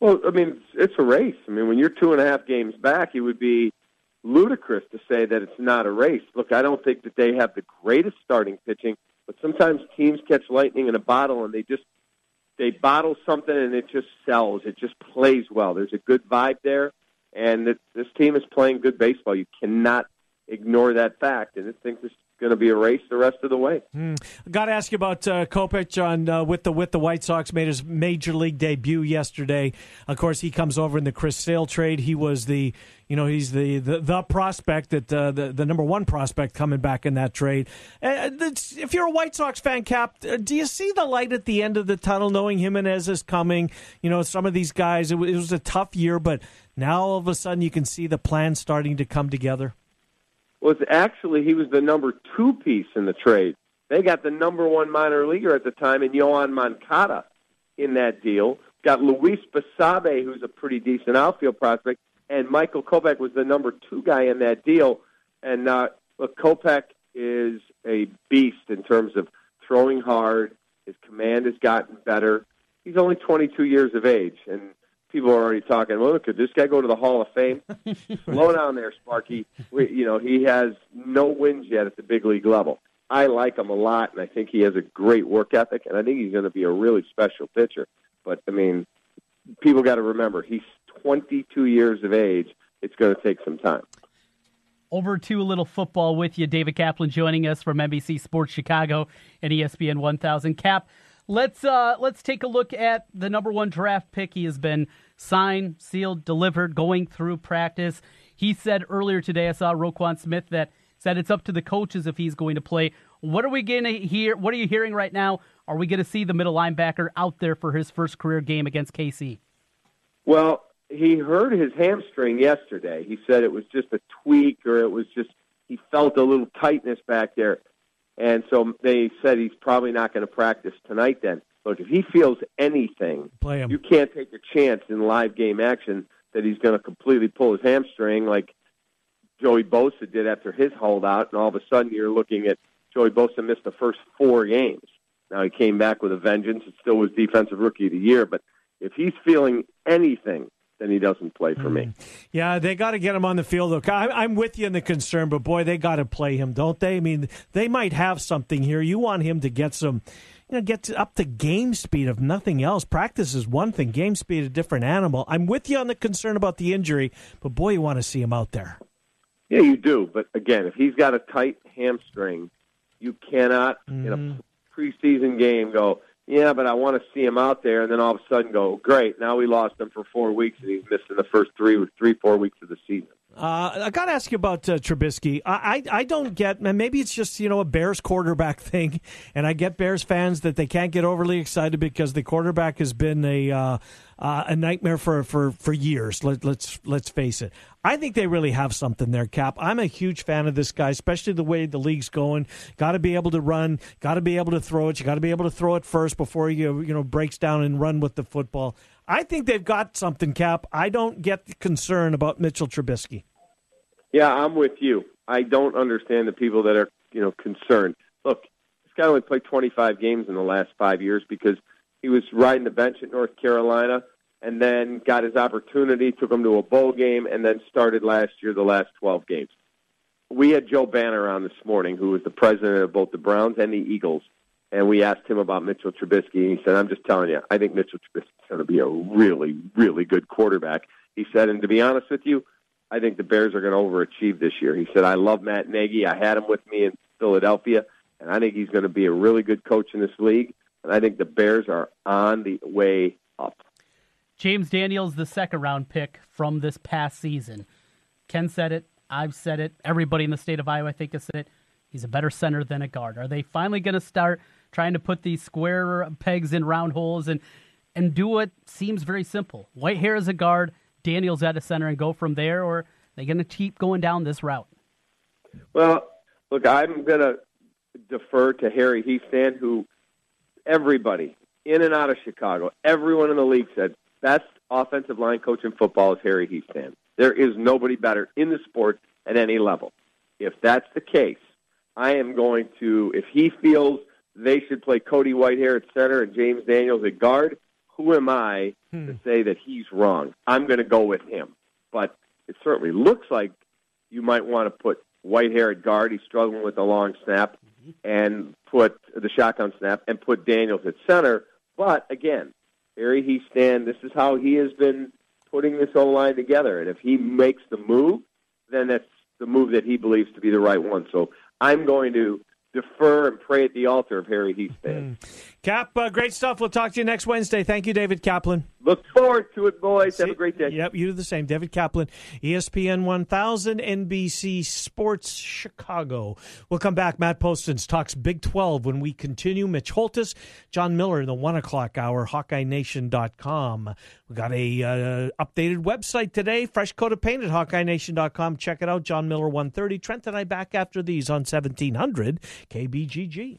Well, I mean, it's a race. I mean, when you're two and a half games back, it would be ludicrous to say that it's not a race. Look, I don't think that they have the greatest starting pitching, but sometimes teams catch lightning in a bottle and they just they bottle something and it just sells. It just plays well. There's a good vibe there, and this team is playing good baseball. You cannot ignore that fact, and I think this is going to be a race the rest of the way. Hmm. Got to ask you about uh, Kopech on uh, with the with the White Sox made his major league debut yesterday. Of course, he comes over in the Chris Sale trade. He was the you know he's the the, the prospect that uh, the the number one prospect coming back in that trade. Uh, if you're a White Sox fan, Cap, uh, do you see the light at the end of the tunnel, knowing Jimenez is coming? You know, some of these guys. It was, it was a tough year, but now all of a sudden you can see the plan starting to come together. Was actually he was the number two piece in the trade. They got the number one minor leaguer at the time in Yoan Moncada in that deal. Got Luis Basabe, who's a pretty decent outfield prospect, and Michael Kopech was the number two guy in that deal. And uh, look, Kopech is a beast in terms of throwing hard. His command has gotten better. he's only 22 years of age, and people are already talking. Well, could this guy go to the Hall of Fame? [LAUGHS] Slow down there, Sparky. We, you know he has no wins yet at the big league level. I like him a lot, and I think he has a great work ethic, and I think he's going to be a really special pitcher. But I mean, people got to remember he's 22 years of age. It's going to take some time. Over to a little football with you, David Kaplan joining us from NBC Sports Chicago and ESPN 1000. Cap, let's uh, let's take a look at the number one draft pick. He has been signed, sealed, delivered, going through practice. He said earlier today, I saw Roquan Smith that said it's up to the coaches if he's going to play. What are we going to hear? What are you hearing right now? Are we going to see the middle linebacker out there for his first career game against KC? Well, he hurt his hamstring yesterday. He said it was just a tweak or it was just he felt a little tightness back there. And so they said he's probably not going to practice tonight then. Look, if he feels anything, Play him. you can't take a chance in live game action that he's going to completely pull his hamstring like Joey Bosa did after his holdout, and all of a sudden you're looking at Joey Bosa missed the first four games. Now he came back with a vengeance. It still was defensive rookie of the year, but if he's feeling anything, then he doesn't play for me. Yeah, they got to get him on the field. Look, I, I'm with you in the concern, but boy, they got to play him, don't they? I mean, they might have something here. You want him to get some, you know, get up to game speed, if nothing else. Practice is one thing, game speed a different animal. I'm with you on the concern about the injury, but boy, you want to see him out there. Yeah, you do. But again, if he's got a tight hamstring, you cannot in Mm-hmm. a preseason game go, yeah, but I want to see him out there, and then all of a sudden go, great, now we lost him for four weeks, and he's missing the first three, three, four weeks of the season. Uh, I got to ask you about uh, Trubisky. I, I I don't get, maybe it's just you know a Bears quarterback [LAUGHS] thing, and I get Bears fans that they can't get overly excited because the quarterback has been a uh, uh, a nightmare for, for, for years. Let, let's let's face it. I think they really have something there, Cap. I'm a huge fan of this guy, especially the way the league's going. Got to be able to run. Got to be able to throw it. You got to be able to throw it first before you you know breaks down and run with the football. I think they've got something, Cap. I don't get the concern about Mitchell Trubisky. Yeah, I'm with you. I don't understand the people that are, you know, concerned. Look, this guy only played 25 games in the last five years because he was riding the bench at North Carolina and then got his opportunity, took him to a bowl game, and then started last year the last 12 games. We had Joe Banner on this morning, who was the president of both the Browns and the Eagles, and we asked him about Mitchell Trubisky, and he said, "I'm just telling you, I think Mitchell Trubisky's going to be a really, really good quarterback." He said, and to be honest with you, I think the Bears are going to overachieve this year. He said, I love Matt Nagy. I had him with me in Philadelphia, and I think he's going to be a really good coach in this league. And I think the Bears are on the way up. James Daniels, the second round pick from this past season. Ken said it. I've said it. Everybody in the state of Iowa, I think, has said it. He's a better center than a guard. Are they finally going to start trying to put these square pegs in round holes and and do what seems very simple? Whitehair as a guard, Daniels at a center, and go from there, or are they going to keep going down this route? Well, look, I'm going to defer to Harry Hiestand, who everybody in and out of Chicago, everyone in the league said best offensive line coach in football is Harry Hiestand. There is nobody better in the sport at any level. If that's the case, I am going to, if he feels they should play Cody Whitehair at center and James Daniels at guard, who am I to hmm. say that he's wrong? I'm going to go with him. But it certainly looks like you might want to put Whitehair at guard. He's struggling with the long snap and put the shotgun snap and put Daniels at center. But again, Harry Hiestand, this is how he has been putting this whole line together. And if he makes the move, then that's the move that he believes to be the right one. So I'm going to defer and pray at the altar of Harry Hiestand. Cap, uh, great stuff. We'll talk to you next Wednesday. Thank you, David Kaplan. Look forward to it, boys. Have a great day. Yep, you do the same. David Kaplan, ESPN 1000, NBC Sports Chicago. We'll come back. Matt Postins talks Big 12 when we continue. Mitch Holthus, John Miller in the 1 o'clock hour, HawkeyeNation.com. We got a uh, updated website today, fresh coat of paint at HawkeyeNation.com. Check it out, John Miller 130. Trent and I back after these on 1700 KBGG.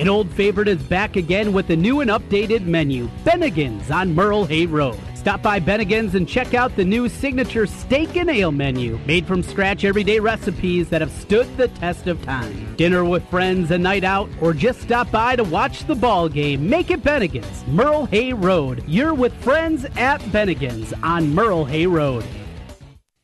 An old favorite is back again with a new and updated menu Bennigan's on Merle Hay Road. Stop by Bennigan's and check out the new signature steak and ale menu, made from scratch everyday recipes that have stood the test of time. Dinner with friends, a night out, or just stop by to watch the ball game. Make it Bennigan's, Merle Hay Road. You're with friends at Bennigan's on Merle Hay Road.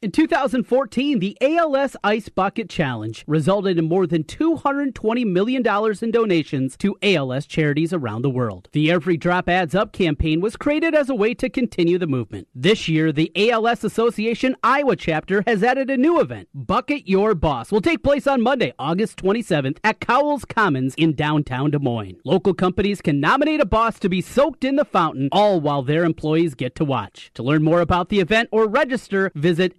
In 2014, the ALS Ice Bucket Challenge resulted in more than $220 million in donations to ALS charities around the world. The Every Drop Adds Up campaign was created as a way to continue the movement. This year, the ALS Association Iowa chapter has added a new event, Bucket Your Boss, will take place on Monday, August 27th at Cowles Commons in downtown Des Moines. Local companies can nominate a boss to be soaked in the fountain, all while their employees get to watch. To learn more about the event or register, visit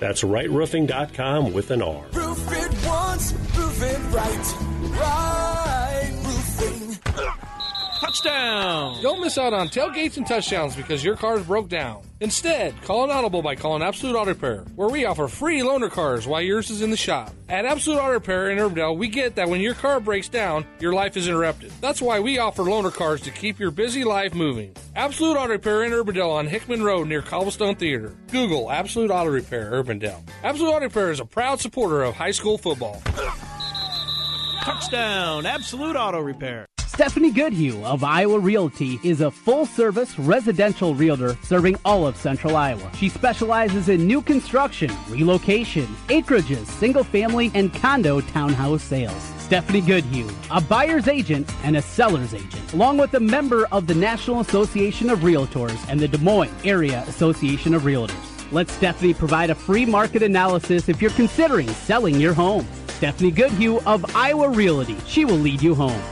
That's rightroofing.com with an R. Roof it once, roof it right. Right roofing. Touchdown! Don't miss out on tailgates and touchdowns because your cars broke down. Instead, call an audible by calling Absolute Auto Repair, where we offer free loaner cars while yours is in the shop. At Absolute Auto Repair in Urbandale, we get that when your car breaks down, your life is interrupted. That's why we offer loaner cars to keep your busy life moving. Absolute Auto Repair in Urbandale on Hickman Road near Cobblestone Theater. Google Absolute Auto Repair Urbandale. Absolute Auto Repair is a proud supporter of high school football. Touchdown! Absolute Auto Repair. Stephanie Goodhue of Iowa Realty is a full service residential realtor serving all of central Iowa. She specializes in new construction, relocation, acreages, single family, and condo townhouse sales. Stephanie Goodhue, a buyer's agent and a seller's agent, along with a member of the National Association of Realtors and the Des Moines Area Association of Realtors. Let Stephanie provide a free market analysis if you're considering selling your home. Stephanie Goodhue of Iowa Realty. She will lead you home.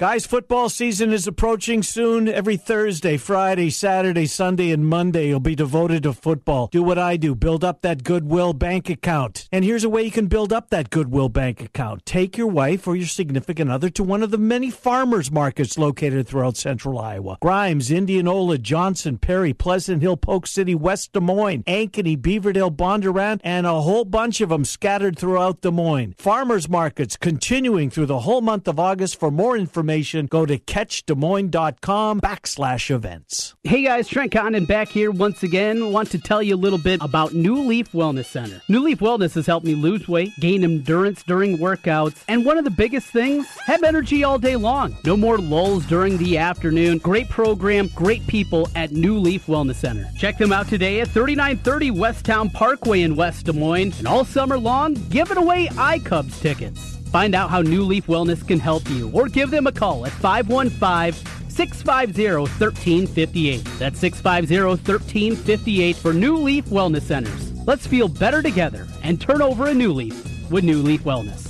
Guys, football season is approaching soon. Every Thursday, Friday, Saturday, Sunday, and Monday you'll be devoted to football. Do what I do build up that Goodwill bank account. And here's a way you can build up that Goodwill bank account. Take your wife or your significant other to one of the many farmers markets located throughout central Iowa Grimes, Indianola, Johnson, Perry, Pleasant Hill, Polk City, West Des Moines, Ankeny, Beaverdale, Bondurant, and a whole bunch of them scattered throughout Des Moines. Farmers markets continuing through the whole month of August. For more information, go to catchdesmoines.com backslash events. Hey guys, Trent Condon back here once again. Want to tell you a little bit about New Leaf Wellness Center. New Leaf Wellness has helped me lose weight, gain endurance during workouts, and one of the biggest things, have energy all day long. No more lulls during the afternoon. Great program, great people at New Leaf Wellness Center. Check them out today at 3930 Westtown Parkway in West Des Moines, and all summer long, giving away iCubs tickets. Find out how New Leaf Wellness can help you or give them a call at 515 650 1358. That's 650 1358 for New Leaf Wellness Centers. Let's feel better together and turn over a new leaf with New Leaf Wellness.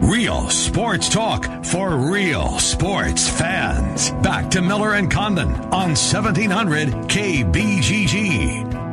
Real sports talk for real sports fans. Back to Miller and Condon on 1700 KBGG.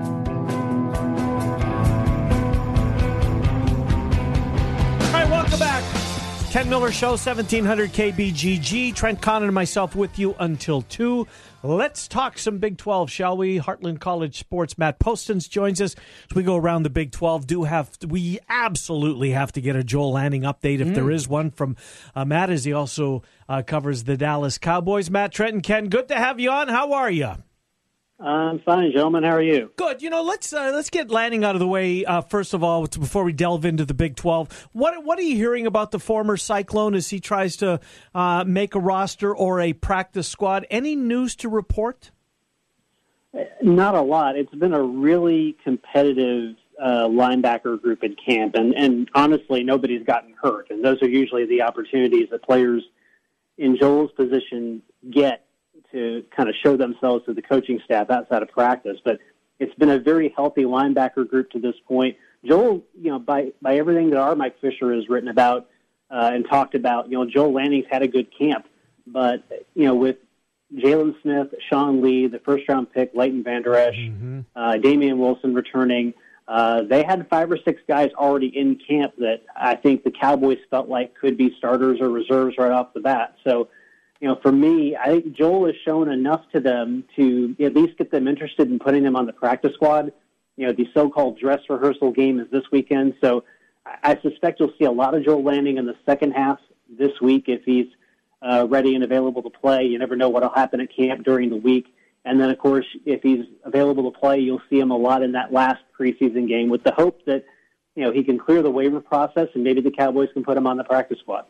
Ken Miller Show, 1700 KBGG. Trent Condon and myself with you until 2. Let's talk some Big 12, shall we? Heartland College Sports. Matt Postins joins us as we go around the Big 12. Do have We absolutely have to get a Joel Lanning update if Mm. there is one from uh, Matt, as he also uh, covers the Dallas Cowboys. Matt, Trent, and Ken, good to have you on. How are you? I'm fine, gentlemen. How are you? Good. You know, let's uh, let's get Lanning out of the way uh, first of all before we delve into the Big Twelve. What what are you hearing about the former Cyclone as he tries to uh, make a roster or a practice squad? Any news to report? Not a lot. It's been a really competitive uh, linebacker group in camp, and, and honestly, nobody's gotten hurt. And those are usually the opportunities that players in Joel's position get to kind of show themselves to the coaching staff outside of practice. But it's been a very healthy linebacker group to this point. Joel, you know, by by everything that our Mike Fisher has written about uh, and talked about, you know, Joel Lanning's had a good camp, but you know, with Jaylon Smith, Sean Lee, the first round pick, Leighton Vander Esch, uh, Damien Wilson returning. Uh, they had five or six guys already in camp that I think the Cowboys felt like could be starters or reserves right off the bat. So, you know, for me, I think Joel has shown enough to them to at least get them interested in putting them on the practice squad. You know, the so-called dress rehearsal game is this weekend, so I suspect you'll see a lot of Joel Lanning in the second half this week if he's uh, ready and available to play. You never know what will happen at camp during the week. And then, of course, if he's available to play, you'll see him a lot in that last preseason game with the hope that, you know, he can clear the waiver process and maybe the Cowboys can put him on the practice squad.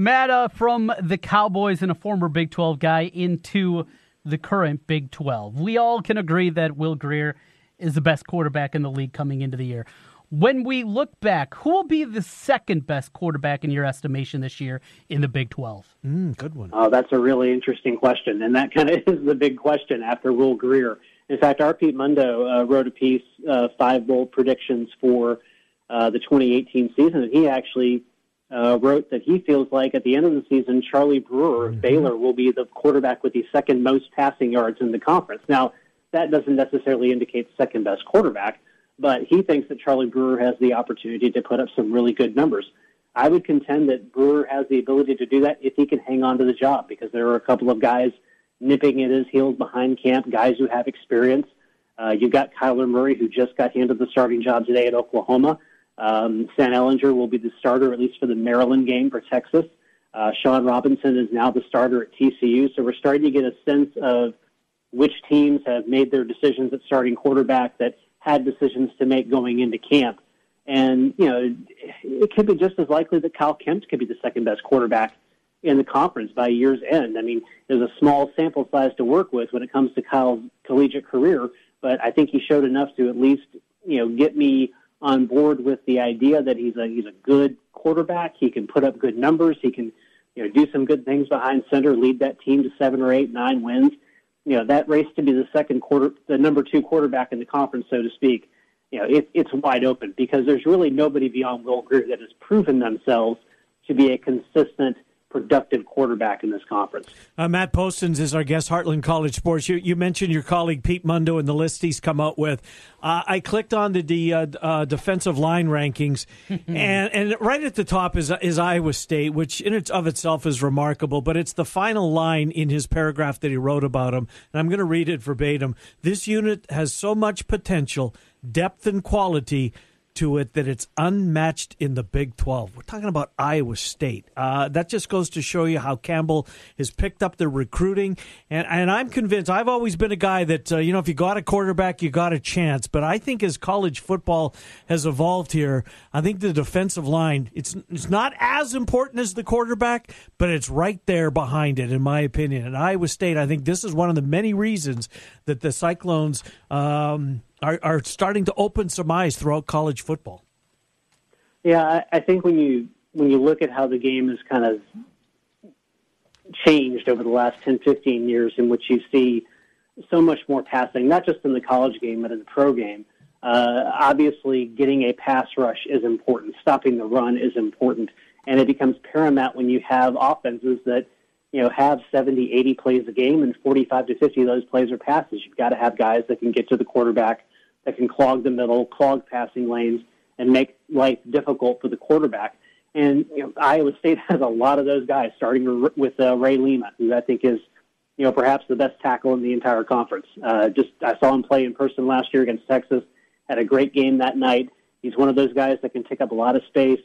Matt, uh, from the Cowboys and a former Big 12 guy into the current Big 12. We all can agree that Will Grier is the best quarterback in the league coming into the year. When we look back, who will be the second best quarterback in your estimation this year in the Big 12? Mm, good one. Oh, that's a really interesting question, and that kind of [LAUGHS] is the big question after Will Grier. In fact, our Pete Mundo uh, wrote a piece, uh, five bold predictions for uh, the 2018 season, and he actually uh, wrote that he feels like at the end of the season, Charlie Brewer of Baylor will be the quarterback with the second most passing yards in the conference. Now, that doesn't necessarily indicate second best quarterback, but he thinks that Charlie Brewer has the opportunity to put up some really good numbers. I would contend that Brewer has the ability to do that if he can hang on to the job because there are a couple of guys nipping at his heels behind camp, guys who have experience. Uh, you've got Kyler Murray, who just got handed the starting job today at Oklahoma. Um, Stan Ehlinger will be the starter, at least for the Maryland game for Texas. Uh, Shawn Robinson is now the starter at TCU. So we're starting to get a sense of which teams have made their decisions at starting quarterback that had decisions to make going into camp. And, you know, it could be just as likely that Kyle Kempt could be the second best quarterback in the conference by year's end. I mean, there's a small sample size to work with when it comes to Kyle's collegiate career, but I think he showed enough to at least, you know, get me on board with the idea that he's a he's a good quarterback. He can put up good numbers. He can, you know, do some good things behind center, lead that team to seven or eight, nine wins. You know, that race to be the second quarter, the number two quarterback in the conference, so to speak. You know, it, it's wide open because there's really nobody beyond Will Grier that has proven themselves to be a consistent, productive quarterback in this conference. Uh, Matt Postins is our guest, Heartland College Sports. You, you mentioned your colleague Pete Mundo and the list he's come out with. Uh, I clicked on the, the uh, uh, defensive line rankings, [LAUGHS] and, and right at the top is is Iowa State, which in its of itself is remarkable. But it's the final line in his paragraph that he wrote about him, and I'm going to read it verbatim. This unit has so much potential, depth, and quality to it that it's unmatched in the Big 12. We're talking about Iowa State. Uh, that just goes to show you how Campbell has picked up the recruiting. And, and I'm convinced, I've always been a guy that, uh, you know, if you got a quarterback, you got a chance. But I think as college football has evolved here, I think the defensive line, it's, it's not as important as the quarterback, but it's right there behind it, in my opinion. And Iowa State, I think this is one of the many reasons that the Cyclones um, are, are starting to open some eyes throughout college football. Yeah, I, I think when you when you look at how the game has kind of changed over the last 10, 15 years, in which you see so much more passing, not just in the college game, but in the pro game. Uh, obviously, getting a pass rush is important. Stopping the run is important. And it becomes paramount when you have offenses that, you know, have 70, 80 plays a game and 45 to 50 of those plays are passes. You've got to have guys that can get to the quarterback, that can clog the middle, clog passing lanes, and make life difficult for the quarterback. And you know, Iowa State [LAUGHS] has a lot of those guys, starting with uh, Ray Lima, who I think is, you know, perhaps the best tackle in the entire conference. Uh, just I saw him play in person last year against Texas. Had a great game that night. He's one of those guys that can take up a lot of space.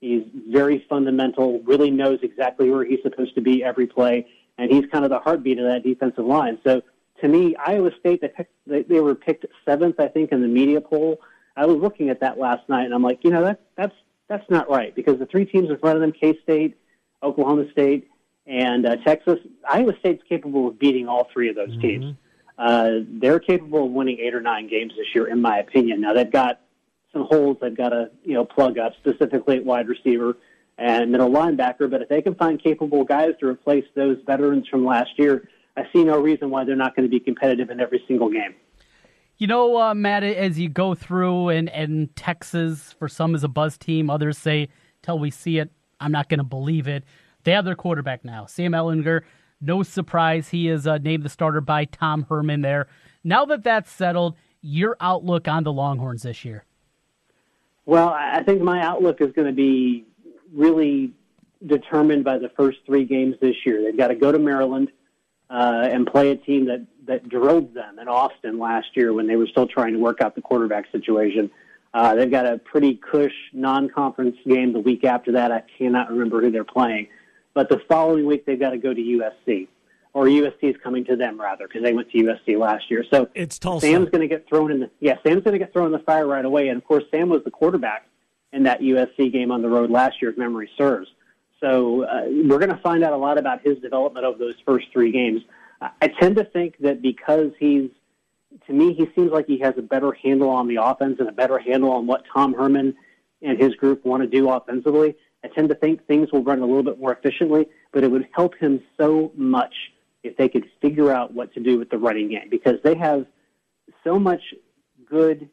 He's very fundamental. Really knows exactly where he's supposed to be every play, and he's kind of the heartbeat of that defensive line. So to me, Iowa State they picked, they, they were picked seventh, I think, in the media poll. I was looking at that last night, and I'm like, you know, that that's that's not right because the three teams in front of them, K State, Oklahoma State, and uh, Texas, Iowa State's capable of beating all three of those mm-hmm. teams. Uh, they're capable of winning eight or nine games this year, in my opinion. Now they've got some holes they've got to you know plug up, specifically at wide receiver and middle linebacker. But if they can find capable guys to replace those veterans from last year, I see no reason why they're not going to be competitive in every single game. You know, uh, Matt, as you go through and, and Texas, for some is a buzz team, others say, till we see it, I'm not going to believe it. They have their quarterback now, Sam Ehlinger. No surprise, he is uh, named the starter by Tom Herman there. Now that that's settled, your outlook on the Longhorns this year? Well, I think my outlook is going to be really determined by the first three games this year. They've got to go to Maryland uh, and play a team that that drilled them in Austin last year when they were still trying to work out the quarterback situation. Uh, they've got a pretty cush non-conference game the week after that. I cannot remember who they're playing, but the following week they've got to go to USC, or USC is coming to them rather because they went to USC last year. So it's Tulsa. Sam's going to get thrown in the yeah Sam's going to get thrown in the fire right away, and of course Sam was the quarterback in that USC game on the road last year, if memory serves. So uh, we're going to find out a lot about his development over those first three games. I tend to think that because he's, to me, he seems like he has a better handle on the offense and a better handle on what Tom Herman and his group want to do offensively. I tend to think things will run a little bit more efficiently, but it would help him so much if they could figure out what to do with the running game because they have so much good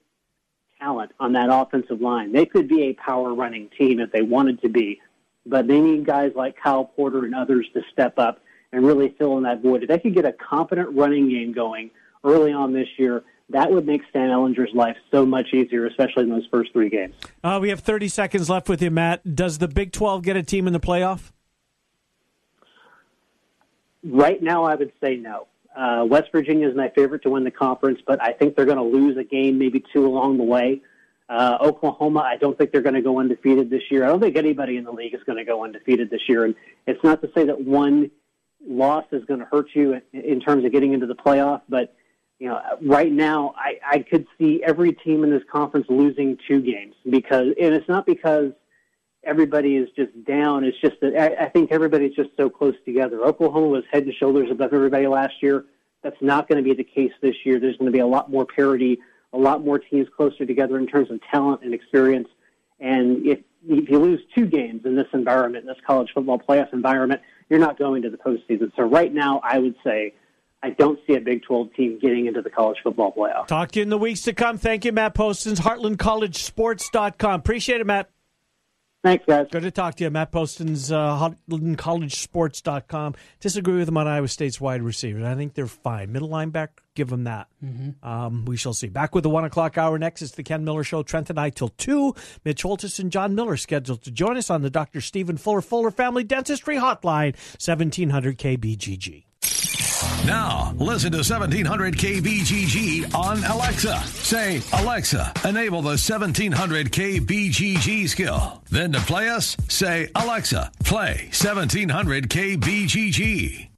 talent on that offensive line. They could be a power running team if they wanted to be, but they need guys like Kyle Porter and others to step up and really fill in that void. If they could get a competent running game going early on this year, that would make Stan Ehlinger's life so much easier, especially in those first three games. Uh, we have 30 seconds left with you, Matt. Does the Big 12 get a team in the playoff? Right now, I would say no. Uh, West Virginia is my favorite to win the conference, but I think they're going to lose a game, maybe two along the way. Uh, Oklahoma, I don't think they're going to go undefeated this year. I don't think anybody in the league is going to go undefeated this year. And it's not to say that one loss is going to hurt you in terms of getting into the playoff. But you know, right now, I, I could see every team in this conference losing two games because, and it's not because everybody is just down. It's just that I, I think everybody's just so close together. Oklahoma was head and shoulders above everybody last year. That's not going to be the case this year. There's going to be a lot more parity, a lot more teams closer together in terms of talent and experience. And if if you lose two games in this environment, in this college football playoff environment, you're not going to the postseason. So right now, I would say I don't see a Big 12 team getting into the college football playoff. Talk to you in the weeks to come. Thank you, Matt Postins, HeartlandCollegeSports.com. Appreciate it, Matt. Thanks, guys. Good to talk to you. Matt Postins uh, HeartlandCollegeSports.com. Disagree with him on Iowa State's wide receivers. I think they're fine. Middle linebacker, give them that. Mm-hmm. Um, we shall see. Back with the 1 o'clock hour next. It's the Ken Miller Show. Trent and I till 2. Mitch Holthus and John Miller scheduled to join us on the Dr. Stephen Fuller Fuller Family Dentistry Hotline, 1700 KBGG. Now, listen to 1700 KBGG on Alexa. Say, Alexa, enable the 1700 KBGG skill. Then to play us, say, Alexa, play 1700 KBGG.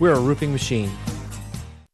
We're a roofing machine.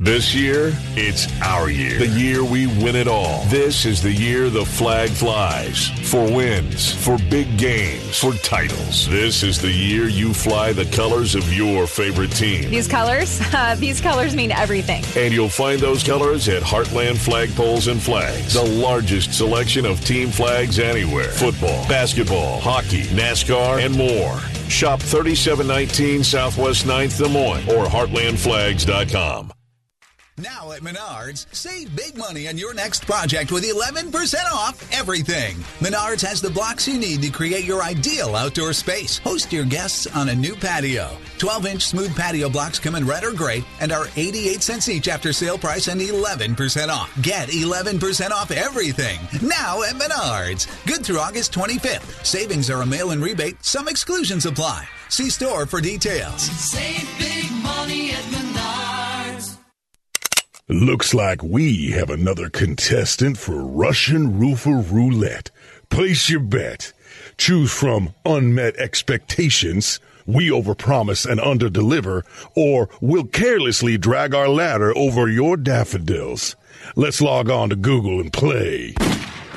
This year, it's our year. The year we win it all. This is the year the flag flies. For wins, for big games, for titles. This is the year you fly the colors of your favorite team. These colors, [LAUGHS] uh, these colors mean everything. And you'll find those colors at Heartland Flagpoles and Flags, the largest selection of team flags anywhere. Football, basketball, hockey, NASCAR, and more. Shop 3719 Southwest 9th Des Moines or heartlandflags.com. Now at Menards, save big money on your next project with 11% off everything. Menards has the blocks you need to create your ideal outdoor space. Host your guests on a new patio. 12 inch smooth patio blocks come in red or gray and are 88 cents each after sale price and 11% off. Get 11% off everything now at Menards. Good through August 25th. Savings are a mail in rebate, some exclusions apply. See store for details. Save big money at Menards. Looks like we have another contestant for Russian Roofer Roulette. Place your bet. Choose from unmet expectations, we overpromise and underdeliver, or we'll carelessly drag our ladder over your daffodils. Let's log on to Google and play.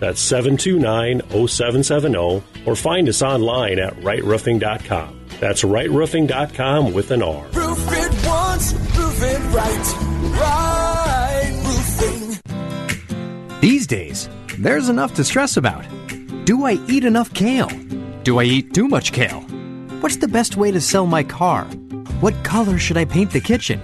That's 729 0770 or find us online at rightroofing.com. That's rightroofing.com with an R. Roof it once, roof it right. Right roofing. These days, there's enough to stress about. Do I eat enough kale? Do I eat too much kale? What's the best way to sell my car? What color should I paint the kitchen?